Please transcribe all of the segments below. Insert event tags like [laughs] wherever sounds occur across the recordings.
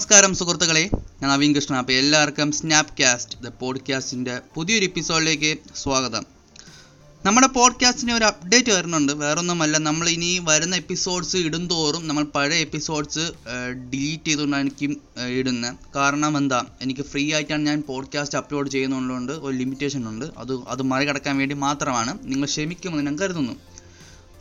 നമസ്കാരം സുഹൃത്തുക്കളെ. ഞാൻ നവീൻ കൃഷ്ണ അപ്പോൾ എല്ലാവർക്കും സ്നാപ് കാസ്റ്റ് ദ പോഡ്കാസ്റ്റിന്റെ പുതിയൊരു എപ്പിസോഡിലേക്ക് സ്വാഗതം. നമ്മുടെ പോഡ്കാസ്റ്റിന് ഒരു അപ്ഡേറ്റ് വരുന്നുണ്ട്. വേറൊന്നുമല്ല നമ്മൾ ഇനി വരുന്ന എപ്പിസോഡ്സ് ഇടുന്തോറും നമ്മൾ പഴയ എപ്പിസോഡ്സ് ഡിലീറ്റ് ചെയ്തുകൊണ്ടായിരിക്കും എനിക്ക് ഇടുന്നത് കാരണം എന്താ? എനിക്ക് ഫ്രീ ആയിട്ടാണ് ഞാൻ പോഡ്കാസ്റ്റ് അപ്ലോഡ് ചെയ്യുന്നതുകൊണ്ട് ഒരു ലിമിറ്റേഷൻ ഉണ്ട്. അത് അത് മറികടക്കാൻ വേണ്ടി മാത്രമാണ്. നിങ്ങൾ ക്ഷമിക്കുമെന്ന് ഞാൻ കരുതുന്നു.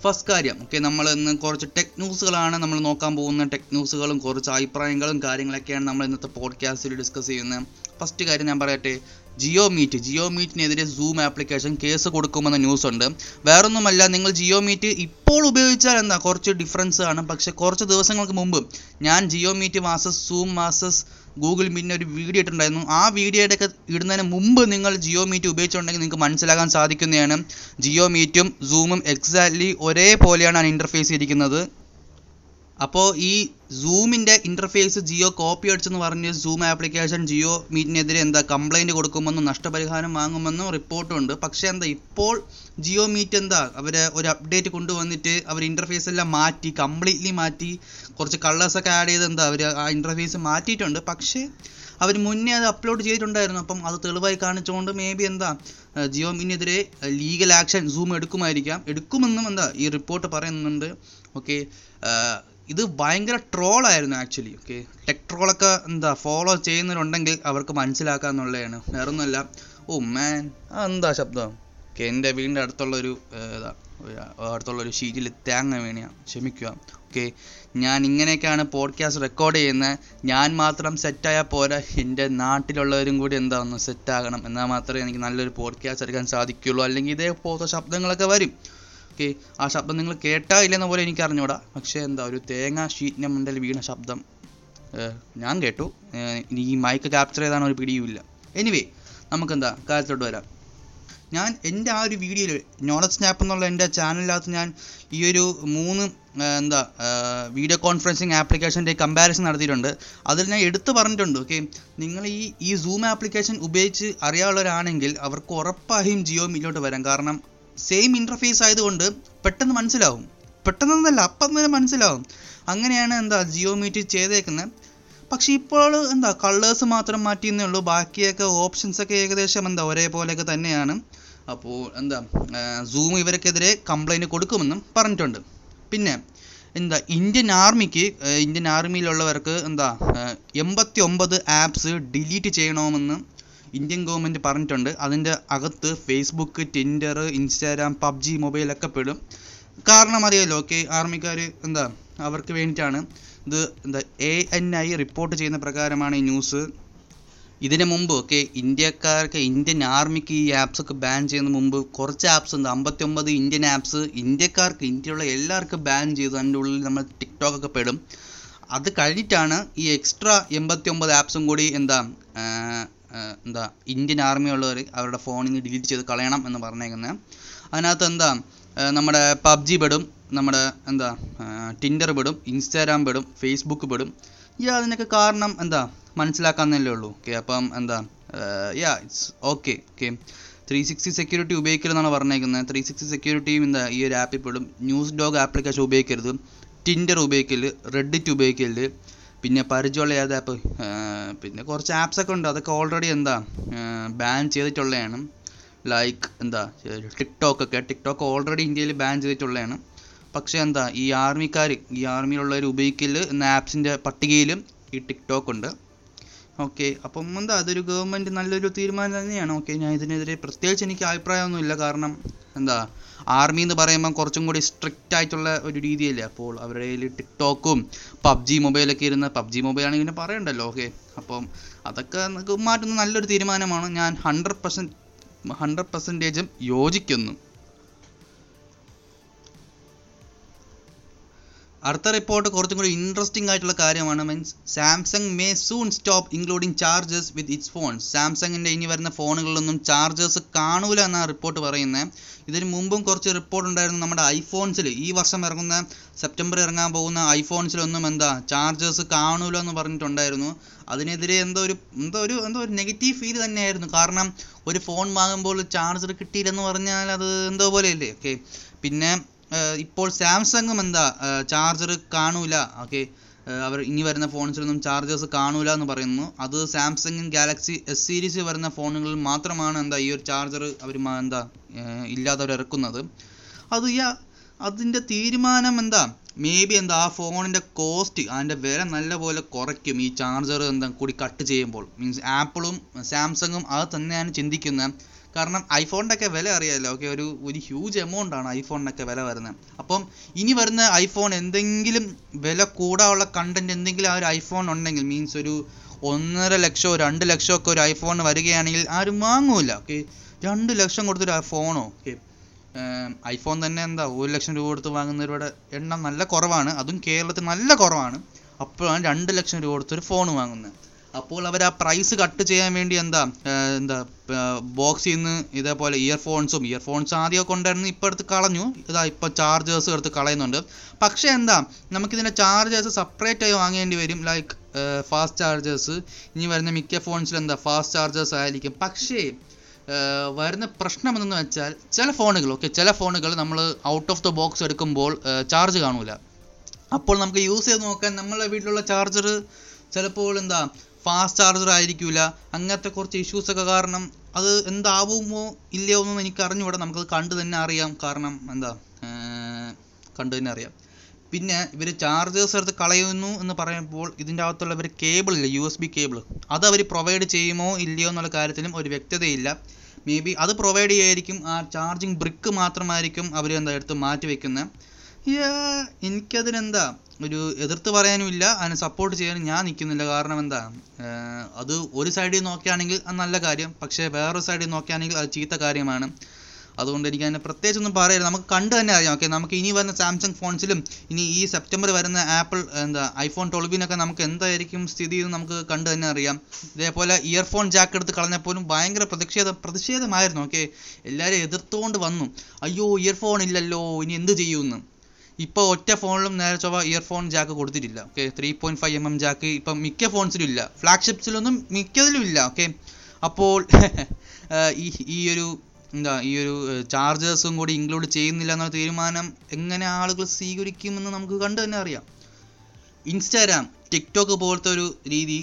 ഫസ്റ്റ് കാര്യം ഓക്കെ നമ്മൾ ഇന്ന് കുറച്ച് ടെക് ന്യൂസുകളാണ് നമ്മൾ നോക്കാൻ പോകുന്ന ടെക് ന്യൂസുകളും കുറച്ച് അഭിപ്രായങ്ങളും കാര്യങ്ങളൊക്കെയാണ് നമ്മൾ ഇന്നത്തെ പോഡ്കാസ്റ്റിൽ ഡിസ്കസ് ചെയ്യുന്നത്. ഫസ്റ്റ് കാര്യം ഞാൻ പറയട്ടെ ജിയോ മീറ്റ് ജിയോ മീറ്റിനെതിരെ സൂം ആപ്ലിക്കേഷൻ കേസ് കൊടുക്കുമെന്ന ന്യൂസ് ഉണ്ട്. വേറൊന്നുമല്ല നിങ്ങൾ ജിയോ മീറ്റ് ഇപ്പോൾ ഉപയോഗിച്ചാൽ എന്താ? കുറച്ച് ഡിഫറൻസ് ആണ്. പക്ഷേ കുറച്ച് ദിവസങ്ങൾക്ക് മുമ്പ് ഞാൻ Jio meet masses Zoom masses Google മീറ്റിന്റെ ഒരു വീഡിയോ ഇട്ടിട്ടുണ്ടായിരുന്നു. ആ വീഡിയോയുടെ ഒക്കെ ഇടുന്നതിന് മുമ്പ് നിങ്ങൾ ജിയോ മീറ്റ് ഉപയോഗിച്ചിട്ടുണ്ടെങ്കിൽ നിങ്ങൾക്ക് മനസ്സിലാക്കാൻ സാധിക്കുന്നതാണ്. ജിയോ മീറ്റും സൂമും എക്സാക്ട്ലി ഒരേപോലെയാണ് ആ ഇന്റർഫേസ് ഇരിക്കുന്നത്. അപ്പോൾ ഈ സൂമിന്റെ ഇന്റർഫേസ് ജിയോ കോപ്പി അടിച്ചെന്ന് പറഞ്ഞ് സൂം ആപ്ലിക്കേഷൻ ജിയോ മീറ്റിനെതിരെ എന്താ കംപ്ലൈന്റ് കൊടുക്കുമെന്നും നഷ്ടപരിഹാരം വാങ്ങുമെന്നും റിപ്പോർട്ടുണ്ട് പക്ഷേ എന്താ ഇപ്പോൾ ജിയോ മീറ്റ് എന്താ? അവർ ഒരു അപ്ഡേറ്റ് കൊണ്ടുവന്നിട്ട് അവർ ഇന്റർഫേസ് എല്ലാം മാറ്റി കംപ്ലീറ്റ്ലി മാറ്റി കുറച്ച് കളേഴ്സൊക്കെ ആഡ് ചെയ്ത് എന്താ അവർ ആ ഇന്റർഫേസ് മാറ്റിയിട്ടുണ്ട്. പക്ഷേ അവർ മുന്നേ അത് അപ്ലോഡ് ചെയ്തിട്ടുണ്ടായിരുന്നു. അപ്പം അത് തെളിവായി കാണിച്ചുകൊണ്ട് മേ ബി എന്താ ജിയോ മീനെതിരെ ലീഗൽ ആക്ഷൻ സൂം എടുക്കുമായിരിക്കാം. എടുക്കുമെന്നും എന്താ ഈ റിപ്പോർട്ട് പറയുന്നുണ്ട്. ഓക്കെ ഇത് ഭയങ്കര ട്രോളായിരുന്നു ആക്ച്വലി ഓക്കെ ടെക് ട്രോളൊക്കെ എന്താ ഫോളോ ചെയ്യുന്നവരുണ്ടെങ്കിൽ അവർക്ക് മനസ്സിലാക്കാന്നുള്ളതാണ് വേറൊന്നുമല്ല. ഓ മാൻ എന്താ ശബ്ദം? ഓക്കെ എന്റെ വീടിന്റെ അടുത്തുള്ള ഒരു ഇതാ ഒരു, അടുത്തുള്ള ഒരു ഷീറ്റിൽ തേങ്ങ വീണിയ. ക്ഷമിക്കുക. ഓക്കെ ഞാൻ ഇങ്ങനെയൊക്കെയാണ് പോഡ്കാസ്റ്റ് റെക്കോർഡ് ചെയ്യുന്നത്. ഞാൻ മാത്രം സെറ്റായാൽ പോരാ. എന്റെ നാട്ടിലുള്ളവരും കൂടി എന്താ ഒന്ന് സെറ്റാകണം എന്നാൽ മാത്രമേ എനിക്ക് നല്ലൊരു പോഡ്കാസ്റ്റ് എടുക്കാൻ സാധിക്കുകയുള്ളൂ. അല്ലെങ്കിൽ ഇതേപോലത്തെ ശബ്ദങ്ങളൊക്കെ വരും. ഓക്കെ ആ ശബ്ദം നിങ്ങൾ കേട്ടാ ഇല്ലെന്ന പോലെ എനിക്ക് അറിഞ്ഞൂടാ. പക്ഷേ എന്താ ഒരു തേങ്ങ ഷീറ്റിന്റെ മുണ്ടിൽ വീണ ശബ്ദം. ഞാൻ കേട്ടു. ഇനി ഈ മൈക്ക് ക്യാപ്ചർ ചെയ്താണ് ഒരു പിടിയുമില്ല. എനിവേ നമുക്കെന്താ കാര്യത്തോട്ട് വരാം. ഞാൻ എന്റെ ആ ഒരു വീഡിയോയിൽ നോളജ് സ്നാപ്പ് എന്നുള്ള എന്റെ ചാനലിനകത്ത് ഞാൻ ഈ ഒരു മൂന്ന് എന്താ വീഡിയോ കോൺഫറൻസിങ് ആപ്ലിക്കേഷന്റെ കമ്പാരിസൺ നടത്തിയിട്ടുണ്ട്. അതിൽ ഞാൻ എടുത്തു പറഞ്ഞിട്ടുണ്ട് ഓക്കെ നിങ്ങൾ ഈ ഈ സൂം ആപ്ലിക്കേഷൻ ഉപയോഗിച്ച് അറിയാവുന്നവരാണെങ്കിൽ അവർക്ക് ഉറപ്പായും ജിയോ മീറ്റിലോട്ട് വരാം. കാരണം സെയിം ഇന്റർഫേസ് ആയതുകൊണ്ട് പെട്ടെന്ന് മനസ്സിലാവും. പെട്ടെന്നൊന്നല്ല അപ്പം തന്നെ മനസ്സിലാവും. അങ്ങനെയാണ് എന്താ ജിയോ മീറ്റ് ചെയ്തേക്കുന്നത് പക്ഷെ ഇപ്പോൾ എന്താ കളേഴ്സ് മാത്രം മാറ്റിയെന്നേ ഉള്ളൂ ബാക്കിയൊക്കെ ഓപ്ഷൻസ് ഒക്കെ ഏകദേശം എന്താ ഒരേപോലെയൊക്കെ തന്നെയാണ്. അപ്പോൾ എന്താ സൂം ഇവർക്കെതിരെ കംപ്ലൈന്റ് കൊടുക്കുമെന്നും പറഞ്ഞിട്ടുണ്ട്. പിന്നെ എന്താ ഇന്ത്യൻ ആർമിക്ക് ഇന്ത്യൻ ആർമിയിലുള്ളവർക്ക് എന്താ എൺപത്തി ഒമ്പത് ആപ്സ് ഡിലീറ്റ് ചെയ്യണമെന്ന് ഇന്ത്യൻ ഗവൺമെന്റ് പറഞ്ഞിട്ടുണ്ട്. അതിന്റെ അകത്ത് Facebook Tinder Instagram PUBG mobile ഒക്കെ പെടും. കാരണം അറിയാലോ ഓക്കെ ആർമിക്കാർ എന്താ അവർക്ക് വേണ്ടിയിട്ടാണ് ഇത് എന്താ എ എൻ ഐ റിപ്പോർട്ട് ചെയ്യുന്ന പ്രകാരമാണ് ഈ ന്യൂസ് ഇതിനു മുമ്പ് ഒക്കെ ഇന്ത്യക്കാർക്ക് ഇന്ത്യൻ ആർമിക്ക് ഈ ആപ്സ് ഒക്കെ ബാൻ ചെയ്യുന്ന മുമ്പ് കുറച്ച് ആപ്സ് ഉണ്ട്. അമ്പത്തൊമ്പത് ഇന്ത്യൻ ആപ്സ് ഇന്ത്യക്കാർക്ക് ഇന്ത്യയിലുള്ള എല്ലാവർക്കും ബാൻ ചെയ്തു. അതിന്റെ ഉള്ളിൽ നമ്മൾ ടിക്ടോക്ക് ഒക്കെ പെടും. അത് കഴിഞ്ഞിട്ടാണ് ഈ എക്സ്ട്രാ എൺപത്തി ഒമ്പത് ആപ്സും കൂടി എന്താ എന്താ ഇന്ത്യൻ ആർമി ഉള്ളവർ അവരുടെ ഫോണിൽ നിന്ന് ഡിലീറ്റ് ചെയ്ത് കളയണം എന്ന് പറഞ്ഞേക്കുന്നത് അതിനകത്ത് എന്താ നമ്മുടെ പബ്ജി പെടും നമ്മുടെ എന്താ ടിൻഡർ പെടും ഇൻസ്റ്റാഗ്രാം പെടും ഫേസ്ബുക്ക് പെടും. യാ അതിനൊക്കെ കാരണം എന്താ മനസ്സിലാക്കാന്നല്ലേ ഉള്ളൂ. ഓക്കെ അപ്പം എന്താ yeah it's okay okay three sixty security ഉപയോഗിക്കരുതെന്നാണ് പറഞ്ഞേക്കുന്നത് ത്രീ സിക്സ്റ്റി സെക്യൂരിറ്റിയും എന്താ ഈ ഒരു ആപ്പിൽ പെടും. ന്യൂസ് ഡോഗ് ആപ്ലിക്കേഷൻ ഉപയോഗിക്കരുത്. ടിൻഡർ ഉപയോഗിക്കൽ റെഡിറ്റ് ഉപയോഗിക്കരുത്. പിന്നെ പരിചയമുള്ള ഏത് ആപ്പ് പിന്നെ കുറച്ച് ആപ്സ് ഒക്കെ ഉണ്ട്. അതൊക്കെ ഓൾറെഡി എന്താ ബാൻ ചെയ്തിട്ടുള്ളതാണ്. ലൈക്ക് എന്താ ടിക്ടോക്ക് ഒക്കെ. ടിക്ടോക്ക് ഓൾറെഡി ഇന്ത്യയിൽ ബാൻ ചെയ്തിട്ടുള്ളതാണ്. പക്ഷേ എന്താ ഈ ആർമിക്കാർ ഈ ആർമിയിലുള്ളവർ ഉപയോഗിക്കൽ എന്ന ആപ്സിന്റെ പട്ടികയിലും ഈ ടിക്ടോക്ക് ഉണ്ട്. ഓക്കെ. അപ്പം എന്താ അതൊരു ഗവൺമെന്റ് നല്ലൊരു തീരുമാനം തന്നെയാണ്. ഓക്കെ ഞാൻ ഇതിനെതിരെ പ്രത്യേകിച്ച് എനിക്ക് അഭിപ്രായമൊന്നുമില്ല. കാരണം എന്താ ആർമി എന്ന് പറയുമ്പോൾ കുറച്ചും കൂടി സ്ട്രിക്റ്റ് ആയിട്ടുള്ള ഒരു രീതിയല്ലേ. അപ്പോൾ അവരുടെ കയ്യിൽ ടിക്ടോക്കും പബ്ജി മൊബൈലൊക്കെ ഇരുന്ന് പബ്ജി മൊബൈൽ ആണെങ്കിൽ പിന്നെ പറയണ്ടല്ലോ. ഓക്കെ. അപ്പം അതൊക്കെ നമുക്ക് മാറ്റുന്ന നല്ലൊരു തീരുമാനമാണ്. ഞാൻ ഹൺഡ്രഡ് പെർസെന്റ് ഹൺഡ്രഡ് പെർസെന്റേജും യോജിക്കുന്നു. അടുത്ത റിപ്പോർട്ട് കുറച്ചും കൂടി ഇൻട്രസ്റ്റിംഗ് ആയിട്ടുള്ള കാര്യമാണ്. Means Samsung may soon stop including chargers with its phone സാംസങ്ങിന്റെ ഇനി വരുന്ന ഫോണുകളിലൊന്നും ചാർജേഴ്സ് കാണൂല എന്നാണ് റിപ്പോർട്ട് പറയുന്നത് ഇതിന് മുമ്പും കുറച്ച് റിപ്പോർട്ട് ഉണ്ടായിരുന്നു നമ്മുടെ ഐഫോൺസിൽ ഈ വർഷം ഇറങ്ങുന്ന സെപ്റ്റംബർ ഇറങ്ങാൻ പോകുന്ന ഐഫോൺസിലൊന്നും എന്താ ചാർജേഴ്സ് കാണൂല എന്ന് പറഞ്ഞിട്ടുണ്ടായിരുന്നു. അതിനെതിരെ എന്തോ ഒരു എന്തോ ഒരു എന്തോ ഒരു നെഗറ്റീവ് ഫീൽ തന്നെയായിരുന്നു. കാരണം ഒരു ഫോൺ വാങ്ങുമ്പോൾ ചാർജർ കിട്ടിയില്ലെന്ന് പറഞ്ഞാൽ അത് എന്തോ പോലെയല്ലേ? ഓക്കെ പിന്നെ ഇപ്പോൾ സാംസങ്ങും എന്താ ചാർജർ കാണൂല. ഓക്കെ അവർ ഇനി വരുന്ന ഫോൺസിലൊന്നും ചാർജേഴ്സ് കാണൂല എന്ന് പറയുന്നു. അത് സാംസങ് ഗാലക്സി എസ് സീരീസ് വരുന്ന ഫോണുകളിൽ മാത്രമാണ് എന്താ ഈ ഒരു ചാർജർ അവർ എന്താ ഇല്ലാതെ അവർ ഇറക്കുന്നത്. അത് ഈ അതിന്റെ തീരുമാനം എന്താ മേ ബി എന്താ ആ ഫോണിന്റെ കോസ്റ്റ് അതിന്റെ വില നല്ലപോലെ കുറയ്ക്കും ഈ ചാർജർ എന്താ കൂടി കട്ട് ചെയ്യുമ്പോൾ. മീൻസ് ആപ്പിളും സാംസങ്ങും അത് തന്നെയാണ് ചിന്തിക്കുന്നത്. കാരണം ഐഫോണിന്റെ ഒക്കെ വില അറിയാമല്ലോ ഓക്കെ ഒരു ഒരു ഹ്യൂജ് എമൗണ്ട് ആണ് ഐഫോണിനൊക്കെ വില വരുന്നത്. അപ്പം ഇനി വരുന്ന ഐഫോൺ എന്തെങ്കിലും വില കൂടാനുള്ള കണ്ടന്റ് എന്തെങ്കിലും ആ ഒരു ഐഫോൺ ഉണ്ടെങ്കിൽ മീൻസ് ഒരു ഒന്നര ലക്ഷമോ രണ്ട് ലക്ഷമോ ഒക്കെ ഒരു ഐഫോൺ വരികയാണെങ്കിൽ ആരും വാങ്ങൂല. ഓക്കെ രണ്ട് ലക്ഷം കൊടുത്തൊരു ഫോണോ ഓക്കെ ഐഫോൺ തന്നെ എന്താ ഒരു ലക്ഷം രൂപ കൊടുത്ത് വാങ്ങുന്നവരുടെ എണ്ണം നല്ല കുറവാണ്. അതും കേരളത്തിൽ നല്ല കുറവാണ്. അപ്പോഴാണ് രണ്ട് ലക്ഷം രൂപ കൊടുത്തൊരു ഫോൺ വാങ്ങുന്നത്. അപ്പോൾ അവർ ആ പ്രൈസ് കട്ട് ചെയ്യാൻ വേണ്ടി എന്താ എന്താ ബോക്സിൽ നിന്ന് ഇതേപോലെ ഇയർഫോൺസും ഇയർഫോൺസ് ആദ്യമൊക്കെ ഉണ്ടായിരുന്നു ഇപ്പോൾ എടുത്ത് കളഞ്ഞു. ഇതാ ഇപ്പോൾ ചാർജേഴ്സ് എടുത്ത് കളയുന്നുണ്ട്. പക്ഷേ എന്താ നമുക്കിതിന്റെ ചാർജേഴ്സ് സെപ്പറേറ്റ് ആയി വാങ്ങേണ്ടി വരും. ലൈക്ക് ഫാസ്റ്റ് ചാർജേഴ്സ് ഇനി വരുന്ന മിക്ക ഫോൺസിലും എന്താ ഫാസ്റ്റ് ചാർജേഴ്സ് ആയിരിക്കും. പക്ഷേ വരുന്ന പ്രശ്നം എന്തെന്ന് വെച്ചാൽ ചില ഫോണുകൾ ഓക്കെ ചില ഫോണുകൾ നമ്മൾ ഔട്ട് ഓഫ് ദ ബോക്സ് എടുക്കുമ്പോൾ ചാർജ് കാണൂല. അപ്പോൾ നമുക്ക് യൂസ് ചെയ്ത് നോക്കാൻ നമ്മളെ വീട്ടിലുള്ള ചാർജർ ചിലപ്പോൾ എന്താ ഫാസ്റ്റ് ചാർജർ ആയിരിക്കില്ല അങ്ങനത്തെ കുറച്ച് ഇഷ്യൂസ് ഒക്കെ കാരണം അത് എന്താവുമോ ഇല്ലയോ എന്നൊന്നും എനിക്ക് അറിഞ്ഞുകൂടാ നമുക്കത് കണ്ടു തന്നെ അറിയാം. കാരണം എന്താ? കണ്ടു തന്നെ അറിയാം. പിന്നെ ഇവർ ചാർജേഴ്സ് എടുത്ത് കളയുന്നു എന്ന് പറയുമ്പോൾ ഇതിന്റെ അകത്തുള്ള ഇവർ കേബിൾ ഇല്ല? യു എസ് ബി കേബിൾ അത് അവർ പ്രൊവൈഡ് ചെയ്യുമോ ഇല്ലയോ എന്നുള്ള കാര്യത്തിലും ഒരു വ്യക്തതയില്ല. മേ ബി അത് പ്രൊവൈഡ് ചെയ്യായിരിക്കും. ആ ചാർജിങ് ബ്രിക്ക് മാത്രമായിരിക്കും അവർ എന്താ എടുത്ത് മാറ്റി വെക്കുന്നത് എനിക്കതിനെന്താ? ഒരു എതിർത്ത് പറയാനുമില്ല. അതിനെ സപ്പോർട്ട് ചെയ്യാനും ഞാൻ നിൽക്കുന്നില്ല. കാരണം എന്താ? അത് ഒരു സൈഡിൽ നോക്കുകയാണെങ്കിൽ അത് നല്ല കാര്യം. പക്ഷേ വേറൊരു സൈഡിൽ നോക്കുകയാണെങ്കിൽ അത് ചീത്ത കാര്യമാണ്. അതുകൊണ്ട് എനിക്ക് അതിനെ പ്രത്യേകിച്ച് ഒന്നും പറയില്ല നമുക്ക് കണ്ടു തന്നെ അറിയാം. ഓക്കെ നമുക്ക് ഇനി വരുന്ന സാംസങ് ഫോൺസിലും ഇനി ഈ സെപ്റ്റംബർ വരുന്ന ആപ്പിൾ എന്താ ഐഫോൺ ട്വൽവിനൊക്കെ നമുക്ക് എന്തായിരിക്കും സ്ഥിതി എന്ന് നമുക്ക് കണ്ടു തന്നെ അറിയാം. ഇതേപോലെ ഇയർഫോൺ ജാക്ക് എടുത്ത് കളഞ്ഞപ്പോലും ഭയങ്കര പ്രതിഷേധം പ്രതിഷേധമായിരുന്നു. ഓക്കെ എല്ലാവരും എതിർത്തുകൊണ്ട് വന്നു. അയ്യോ ഇയർഫോൺ ഇല്ലല്ലോ ഇനി എന്ത് ചെയ്യുമെന്ന്. ഇപ്പോൾ ഒറ്റ ഫോണിലും നേരെ ചൊവ്വ ഇയർഫോൺ ജാക്ക് കൊടുത്തിട്ടില്ല okay three point five M M jack ഇപ്പം മിക്ക ഫോൺസിലും ഇല്ല. ഫ്ലാഗ്ഷിപ്സിലൊന്നും മിക്കതിലും ഇല്ല ഓക്കെ അപ്പോൾ [laughs] ഈ ഈ ഒരു എന്താ ഈ ഒരു ചാർജേഴ്സും കൂടി ഇൻക്ലൂഡ് ചെയ്യുന്നില്ല എന്ന തീരുമാനം എങ്ങനെ ആളുകൾ സ്വീകരിക്കുമെന്ന് നമുക്ക് കണ്ടു തന്നെ അറിയാം. ഇൻസ്റ്റാഗ്രാം ടിക്ടോക്ക് പോലത്തെ ഒരു രീതി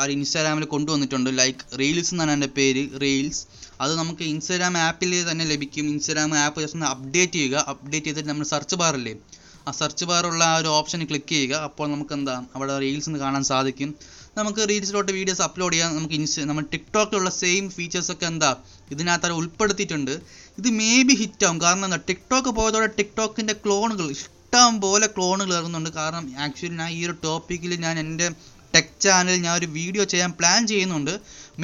അത് ഇൻസ്റ്റാഗ്രാമിൽ കൊണ്ടുവന്നിട്ടുണ്ട്. ലൈക്ക് റീൽസ് എന്നാണ് എന്റെ പേര് റീൽസ് അത് നമുക്ക് ഇൻസ്റ്റാഗ്രാം ആപ്പിൽ തന്നെ ലഭിക്കും. ഇൻസ്റ്റാഗ്രാം ആപ്പ് ജസ്റ്റ് ഒന്ന് അപ്ഡേറ്റ് ചെയ്യുക. അപ്ഡേറ്റ് ചെയ്തിട്ട് നമ്മൾ സെർച്ച് ബാറില്ലേ ആ സെർച്ച് ബാറുള്ള ആ ഒരു ഓപ്ഷൻ ക്ലിക്ക് ചെയ്യുക. അപ്പോൾ നമുക്ക് എന്താ അവിടെ റീൽസ് എന്ന് കാണാൻ സാധിക്കും. നമുക്ക് റീൽസിലോട്ട് വീഡിയോസ് അപ്ലോഡ് ചെയ്യാം. നമുക്ക് ഇൻസ്റ്റ നമ്മൾ ടിക്ടോക്കിലുള്ള സെയിം ഫീച്ചേഴ്സൊക്കെ എന്താ ഇതിനകത്ത് ഉൾപ്പെടുത്തിയിട്ടുണ്ട്. ഇത് മേ ബി ഹിറ്റ് ആവും. കാരണം എന്താ ടിക്ടോക്ക് പോയതോടെ ടിക്ടോക്കിന്റെ ക്ലോണുകൾ ഇഷ്ടം പോലെ ക്ലോണുകൾ ഇറങ്ങുന്നുണ്ട്. കാരണം ആക്ച്വലി ഞാൻ ഈ ഒരു ടോപ്പിക്കിൽ ഞാൻ എന്റെ ടെക് ചാനൽ ഞാൻ ഒരു വീഡിയോ ചെയ്യാൻ പ്ലാൻ ചെയ്യുന്നുണ്ട്.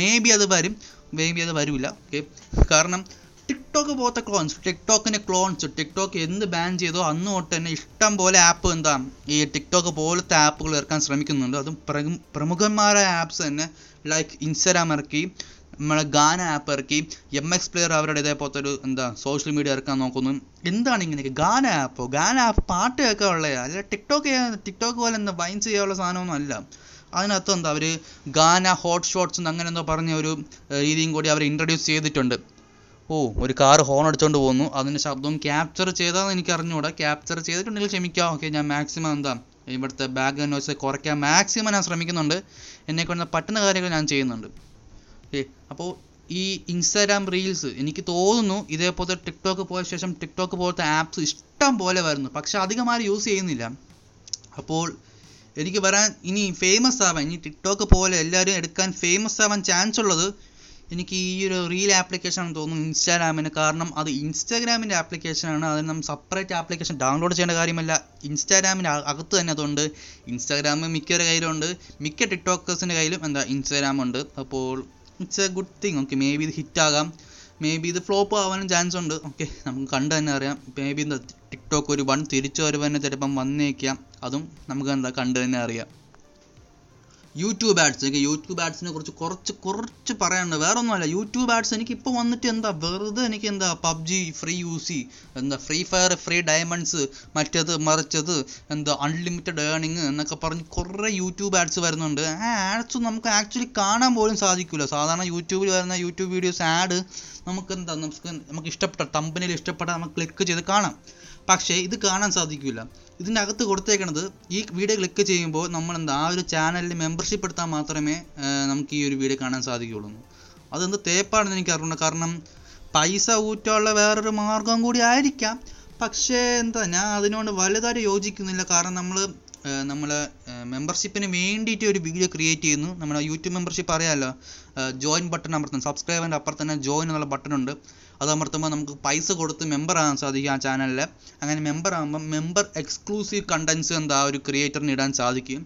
മേ ബി അത് വരും. മേ ബി അത് വരില്ല ഓക്കെ കാരണം ടിക്ടോക്ക് പോലത്തെ ക്ലോൺസ് ടിക്ടോക്കിന്റെ ക്ലോൺസ് ടിക്ടോക്ക് എന്ത് ബാൻ ചെയ്തോ അന്ന് തൊട്ട് തന്നെ ഇഷ്ടം പോലെ ആപ്പ് എന്താ ഈ ടിക്ടോക്ക് പോലത്തെ ആപ്പുകൾ ഇറക്കാൻ ശ്രമിക്കുന്നുണ്ട്. അതും പ്രമുഖന്മാരായ ആപ്സ് തന്നെ ലൈക്ക് ഇൻസ്റ്റാഗ്രാം ഇറക്കി നമ്മളെ ഗാന ആപ്പ് ഇറക്കി എം എക്സ് പ്ലെയർ അവരുടെ ഇതേപോലത്തെ ഒരു എന്താ സോഷ്യൽ മീഡിയ ഇറക്കാൻ നോക്കുന്നു. എന്താണ് ഇങ്ങനെയൊക്കെ? ഗാന ആപ്പോ ഗാന ആപ്പ് പാട്ട് കേൾക്കാൻ ഉള്ളതാ. അല്ല ടിക്ടോക്ക് ടിക്ടോക്ക് പോലെ എന്താ വൈൻസ് ചെയ്യാനുള്ള സാധനമൊന്നും അല്ല. അതിനകത്ത് എന്താ അവർ ഗാന ഹോട്ട് ഷോട്ട്സ് അങ്ങനെ എന്തോ പറഞ്ഞ ഒരു രീതിയും കൂടി അവർ ഇൻട്രൊഡ്യൂസ് ചെയ്തിട്ടുണ്ട്. ഓ ഒരു കാർ ഹോൺ അടിച്ചുകൊണ്ട് പോകുന്നു അതിന്റെ ശബ്ദവും ക്യാപ്ചർ ചെയ്താന്ന് എനിക്ക് അറിഞ്ഞുകൂടാ ക്യാപ്ചർ ചെയ്തിട്ടുണ്ടെങ്കിൽ ക്ഷമിക്കാം. ഓക്കെ ഞാൻ മാക്സിമം എന്താ ഇവിടുത്തെ ബാക്ക്ഗ്രൗണ്ട് നോയ്സ് കുറയ്ക്കാൻ മാക്സിമം ഞാൻ ശ്രമിക്കുന്നുണ്ട്. എന്നെ കൊണ്ട് പറ്റുന്ന കാര്യങ്ങൾ ഞാൻ ചെയ്യുന്നുണ്ട്. ഓക്കെ അപ്പോൾ ഈ ഇൻസ്റ്റാഗ്രാം റീൽസ് എനിക്ക് തോന്നുന്നു ഇതേപോലത്തെ ടിക്ടോക്ക് പോയ ശേഷം ടിക്ടോക്ക് പോലത്തെ ആപ്സ് ഇഷ്ടം പോലെ വരുന്നു. പക്ഷെ അധികമായി യൂസ് ചെയ്യുന്നില്ല. അപ്പോൾ എനിക്ക് വരാൻ ഇനി ഫേമസ് ആവാൻ ഇനി ടിക്ടോക്ക് പോലെ എല്ലാവരും എടുക്കാൻ ഫേമസ് ആവാൻ ചാൻസ് ഉള്ളത് എനിക്ക് ഈ ഒരു റീൽ ആപ്ലിക്കേഷൻ ആണെന്ന് തോന്നുന്നു ഇൻസ്റ്റാഗ്രാമിന്. കാരണം അത് ഇൻസ്റ്റാഗ്രാമിന്റെ ആപ്ലിക്കേഷനാണ് അതിന് നമ്മൾ സെപ്പറേറ്റ് ആപ്ലിക്കേഷൻ ഡൗൺലോഡ് ചെയ്യേണ്ട കാര്യമല്ല. ഇൻസ്റ്റാഗ്രാമിന്റെ അകത്ത് തന്നെ അതുണ്ട്. ഇൻസ്റ്റാഗ്രാം മിക്കവരുടെ കയ്യിലുണ്ട്. മിക്ക ടിക്ടോക്കേഴ്സിന്റെ കയ്യിലും എന്താ ഇൻസ്റ്റാഗ്രാം ഉണ്ട്. അപ്പോൾ it's a good thing okay maybe ഇത് ഹിറ്റ് ആകാം. മേ ബി ഇത് ഫ്ലോപ്പ് ആവാനും ചാൻസ് ഉണ്ട്. ഓക്കെ നമുക്ക് കണ്ടു തന്നെ അറിയാം. മേ ബി ടിക്ടോക്ക് ഒരു വൺ തിരിച്ചു വരവ് തന്നെ ചിലപ്പം വന്നേക്കാം. അതും നമുക്ക് എന്താ കണ്ടു തന്നെ അറിയാം. YouTube ads. എനിക്ക് യൂട്യൂബ് ആഡ്സിനെ കുറിച്ച് കുറച്ച് കുറച്ച് പറയാനുണ്ട്. വേറെ ഒന്നുമല്ല യൂട്യൂബ് ആഡ്സ് എനിക്ക് ഇപ്പോൾ വന്നിട്ട് എന്താ വെറുതെ എനിക്ക് എന്താ പബ്ജി ഫ്രീ യൂസ് എന്താ ഫ്രീ ഫയർ ഫ്രീ ഡയമണ്ട്സ് മറ്റേത് മറിച്ചത് എന്താ അൺലിമിറ്റഡ് ഏണിങ് എന്നൊക്കെ പറഞ്ഞ് കുറേ യൂട്യൂബ് ആഡ്സ് വരുന്നുണ്ട്. ആ ആഡ്സ് നമുക്ക് ആക്ച്വലി കാണാൻ പോലും സാധിക്കില്ല സാധാരണ യൂട്യൂബിൽ വരുന്ന യൂട്യൂബ് വീഡിയോസ് ആഡ് നമുക്ക് എന്താ നമുക്ക് നമുക്ക് ഇഷ്ടപ്പെട്ട തമ്പനിയിൽ ഇഷ്ടപ്പെട്ട നമുക്ക് ക്ലിക്ക് ചെയ്ത് കാണാം. പക്ഷേ ഇത് കാണാൻ സാധിക്കില്ല ഇതിന്റെ അകത്ത് കൊടുത്തേക്കണത് ഈ വീഡിയോ ക്ലിക്ക് ചെയ്യുമ്പോൾ നമ്മൾ എന്താ ആ ഒരു ചാനലിൽ മെമ്പർഷിപ്പ് എടുത്താൽ മാത്രമേ നമുക്ക് ഈ ഒരു വീഡിയോ കാണാൻ സാധിക്കുകയുള്ളൂ. അതെന്ത് തേപ്പാണെന്ന് എനിക്ക് അറിഞ്ഞു കാരണം പൈസ ഊറ്റാനുള്ള വേറൊരു മാർഗം കൂടി ആയിരിക്കാം. പക്ഷേ എന്താ ഞാൻ അതിനോട് വലുതായിട്ട് യോജിക്കുന്നില്ല. കാരണം നമ്മൾ നമ്മൾ മെമ്പർഷിപ്പിന് വേണ്ടിയിട്ട് ഒരു വീഡിയോ ക്രിയേറ്റ് ചെയ്യുന്നു. നമ്മുടെ യൂട്യൂബ് മെമ്പർഷിപ്പ് അറിയാമല്ലോ ജോയിൻ ബട്ടൺ അമർത്തുന്നു സബ്സ്ക്രൈബറിന്റെ അപ്പുറത്ത് ജോയിൻ എന്നുള്ള ബട്ടൺ ഉണ്ട്. അത് അമർത്തുമ്പോൾ നമുക്ക് പൈസ കൊടുത്ത് മെമ്പർ ആകാൻ സാധിക്കും ആ ചാനലിൽ അങ്ങനെ മെമ്പർ ആകുമ്പോൾ മെമ്പർ എക്സ്ക്ലൂസീവ് കണ്ടൻസ് എന്താ ഒരു ക്രിയേറ്ററിന് ഇടാൻ സാധിക്കും.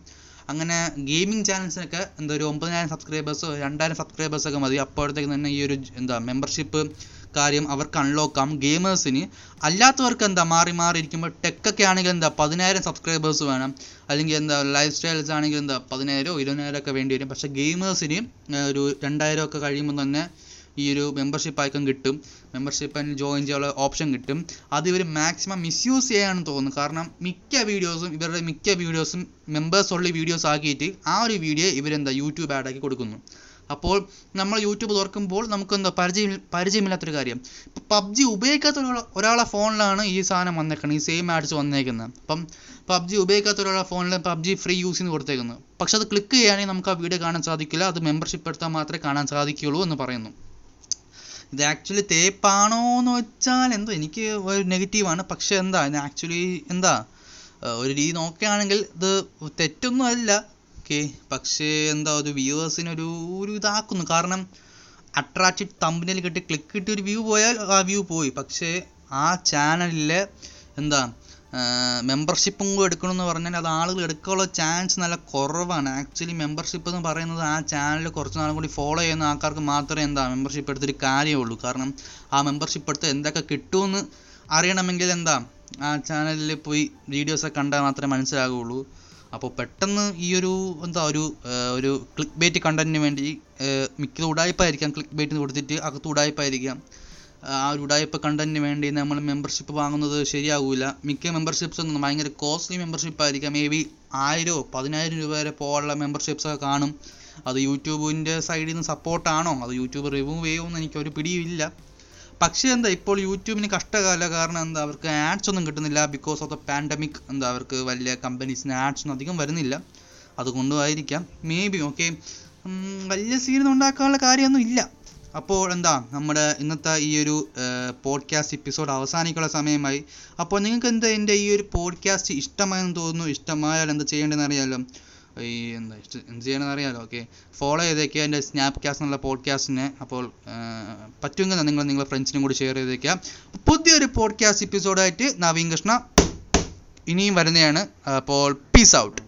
അങ്ങനെ ഗെയിമിംഗ് ചാനൽസിനൊക്കെ എന്താ ഒരു ഒമ്പതിനായിരം സബ്സ്ക്രൈബേഴ്സോ രണ്ടായിരം സബ്സ്ക്രൈബേഴ്സ് ഒക്കെ മതി. അപ്പോഴത്തേക്ക് തന്നെ ഈ ഒരു എന്താ മെമ്പർഷിപ്പ് കാര്യം അവർക്ക് അൺലോക്ക് ആവും. ഗെയിമേഴ്സിന് അല്ലാത്തവർക്ക് എന്താ മാറി മാറി ഇരിക്കുമ്പോൾ ടെക് ഒക്കെ ആണെങ്കിൽ എന്താ പതിനായിരം സബ്സ്ക്രൈബേഴ്സ് വേണം. അല്ലെങ്കിൽ എന്താ ലൈഫ് സ്റ്റൈൽസ് ആണെങ്കിൽ എന്താ പതിനായിരം ഇരുപതിനായിരം ഒക്കെ വേണ്ടി വരും. പക്ഷേ ഗെയിമേഴ്സിന് ഒരു രണ്ടായിരം ഒക്കെ കഴിയുമ്പോൾ തന്നെ ഈ ഒരു മെമ്പർഷിപ്പ് ഐക്കൺ കിട്ടും. മെമ്പർഷിപ്പ് അതിന് ജോയിൻ ചെയ്യാനുള്ള ഓപ്ഷൻ കിട്ടും. അത് ഇവർ മാക്സിമം മിസ്യൂസ് ചെയ്യാണെന്ന് തോന്നുന്നു കാരണം മിക്ക വീഡിയോസും ഇവരുടെ മിക്ക വീഡിയോസും മെമ്പേഴ്സ് ഉള്ള വീഡിയോസ് ആക്കിയിട്ട് ആ ഒരു വീഡിയോ ഇവരെന്താ യൂട്യൂബ് ആഡ് ആക്കി കൊടുക്കുന്നു. അപ്പോൾ നമ്മൾ യൂട്യൂബ് തുറക്കുമ്പോൾ നമുക്ക് എന്താ പരിചയം പരിചയമില്ലാത്തൊരു കാര്യം. ഇപ്പം പബ്ജി ഉപയോഗിക്കാത്ത ഒരാളെ ഫോണിലാണ് ഈ സാധനം വന്നേക്കുന്നത് ഈ സെയിം ആഡ്സ് വന്നേക്കുന്നത്. അപ്പം പബ്ജി ഉപയോഗിക്കാത്ത ഒരാളെ ഫോണിൽ പബ്ജി ഫ്രീ യൂസ് ചെയ്ത് കൊടുത്തേക്കുന്നത് പക്ഷെ അത് ക്ലിക്ക് ചെയ്യുകയാണെങ്കിൽ നമുക്ക് ആ വീഡിയോ കാണാൻ സാധിക്കില്ല. അത് മെമ്പർഷിപ്പ് എടുത്താൽ മാത്രമേ കാണാൻ സാധിക്കുകയുള്ളൂ എന്ന് പറയുന്നു. ഇത് ആക്ച്വലി തേപ്പാണോ എന്ന് വെച്ചാൽ എന്തോ എനിക്ക് ഒരു നെഗറ്റീവാണ് പക്ഷെ എന്താ ഞാൻ ആക്ച്വലി എന്താ ഒരു രീതി നോക്കുകയാണെങ്കിൽ ഇത് തെറ്റൊന്നും അല്ല. ഓക്കെ പക്ഷേ എന്താ ഒരു വ്യൂവേഴ്സിന് ഒരു ഒരു ഇതാക്കുന്നു. കാരണം അട്രാക്റ്റഡ് തമ്പിനിൽ കിട്ടി ക്ലിക്ക് കിട്ടി ഒരു വ്യൂ പോയാൽ ആ വ്യൂ പോയി. പക്ഷേ ആ ചാനലിലെ എന്താ മെമ്പർഷിപ്പും കൂടെ എടുക്കണമെന്ന് പറഞ്ഞാൽ അത് ആളുകൾ എടുക്കാനുള്ള ചാൻസ് നല്ല കുറവാണ്. ആക്ച്വലി മെമ്പർഷിപ്പ് എന്ന് പറയുന്നത് ആ ചാനൽ കുറച്ച് നാളും കൂടി ഫോളോ ചെയ്യുന്ന ആൾക്കാർക്ക് മാത്രമേ എന്താ മെമ്പർഷിപ്പ് എടുത്തിട്ട് കാര്യമുള്ളൂ. കാരണം ആ മെമ്പർഷിപ്പ് എടുത്ത് എന്തൊക്കെ കിട്ടുമെന്ന് അറിയണമെങ്കിൽ എന്താ ആ ചാനലിൽ പോയി വീഡിയോസ് ഒക്കെ കണ്ടാൽ മാത്രമേ മനസ്സിലാകുള്ളൂ അപ്പോൾ പെട്ടെന്ന് ഈ ഒരു എന്താ ഒരു ഒരു ക്ലിക്ക് ബേറ്റ് കണ്ടന്റിന് വേണ്ടി മിക്കതും ഉടായ്പായിരിക്കാം ക്ലിക്ക് ബേറ്റ് കൊടുത്തിട്ട് അകത്ത് ഉടായ്പായിരിക്കാം ആ ഒരു ഉടായ്പ കണ്ടന്റിന് വേണ്ടി നമ്മൾ മെമ്പർഷിപ്പ് വാങ്ങുന്നത് ശരിയാവില്ല മിക്ക മെമ്പർഷിപ്സ് ഒന്നും ഭയങ്കര കോസ്റ്റ്ലി മെമ്പർഷിപ്പ് ആയിരിക്കാം. മേ ബി ആയിരോ പതിനായിരം രൂപ വരെ പോകാനുള്ള മെമ്പർഷിപ്സ് ഒക്കെ കാണും. അത് യൂട്യൂബിന്റെ സൈഡിൽ നിന്ന് സപ്പോർട്ടാണോ അത് യൂട്യൂബ് റിമൂവ് ചെയ്യുമെന്ന് എനിക്ക് ഒരു പിടിയില്ല പക്ഷേ എന്താ ഇപ്പോൾ യൂട്യൂബിന് കഷ്ടകാല കാരണം എന്താ അവർക്ക് ആഡ്സ് ഒന്നും കിട്ടുന്നില്ല. ബിക്കോസ് ഓഫ് ദ പാൻഡമിക് എന്താ അവർക്ക് വലിയ കമ്പനീസിന് ആഡ്സ് ഒന്നും അധികം വരുന്നില്ല. അതുകൊണ്ടുമായിരിക്കാം മേ ബി ഓക്കെ വലിയ സീനൊന്നും ഉണ്ടാക്കാനുള്ള കാര്യമൊന്നും ഇല്ല. അപ്പോൾ എന്താ നമ്മുടെ ഇന്നത്തെ ഈ ഒരു പോഡ്കാസ്റ്റ് എപ്പിസോഡ് അവസാനിക്കുള്ള സമയമായി. അപ്പോൾ നിങ്ങൾക്ക് എന്താ എന്റെ ഈ ഒരു പോഡ്കാസ്റ്റ് ഇഷ്ടമായെന്ന് തോന്നുന്നു? ഇഷ്ടമായാൽ എന്താ ചെയ്യേണ്ടതെന്ന് അറിയാമല്ലോ ഈ എന്താ എന്ത് ചെയ്യണമെന്ന് അറിയാമല്ലോ ഓക്കെ. ഫോളോ ചെയ്തേക്കുക എന്റെ സ്നാപ്പ് കാസ്റ്റ് എന്നുള്ള പോഡ്കാസ്റ്റിനെ അപ്പോൾ പറ്റുമെങ്കിൽ നിങ്ങൾ നിങ്ങളുടെ ഫ്രണ്ട്സിനും കൂടി ഷെയർ ചെയ്തേക്കുക പുതിയൊരു പോഡ്കാസ്റ്റ് എപ്പിസോഡായിട്ട് നവീൻ കൃഷ്ണ ഇനിയും വരുന്നതാണ്. അപ്പോൾ പീസ് ഔട്ട്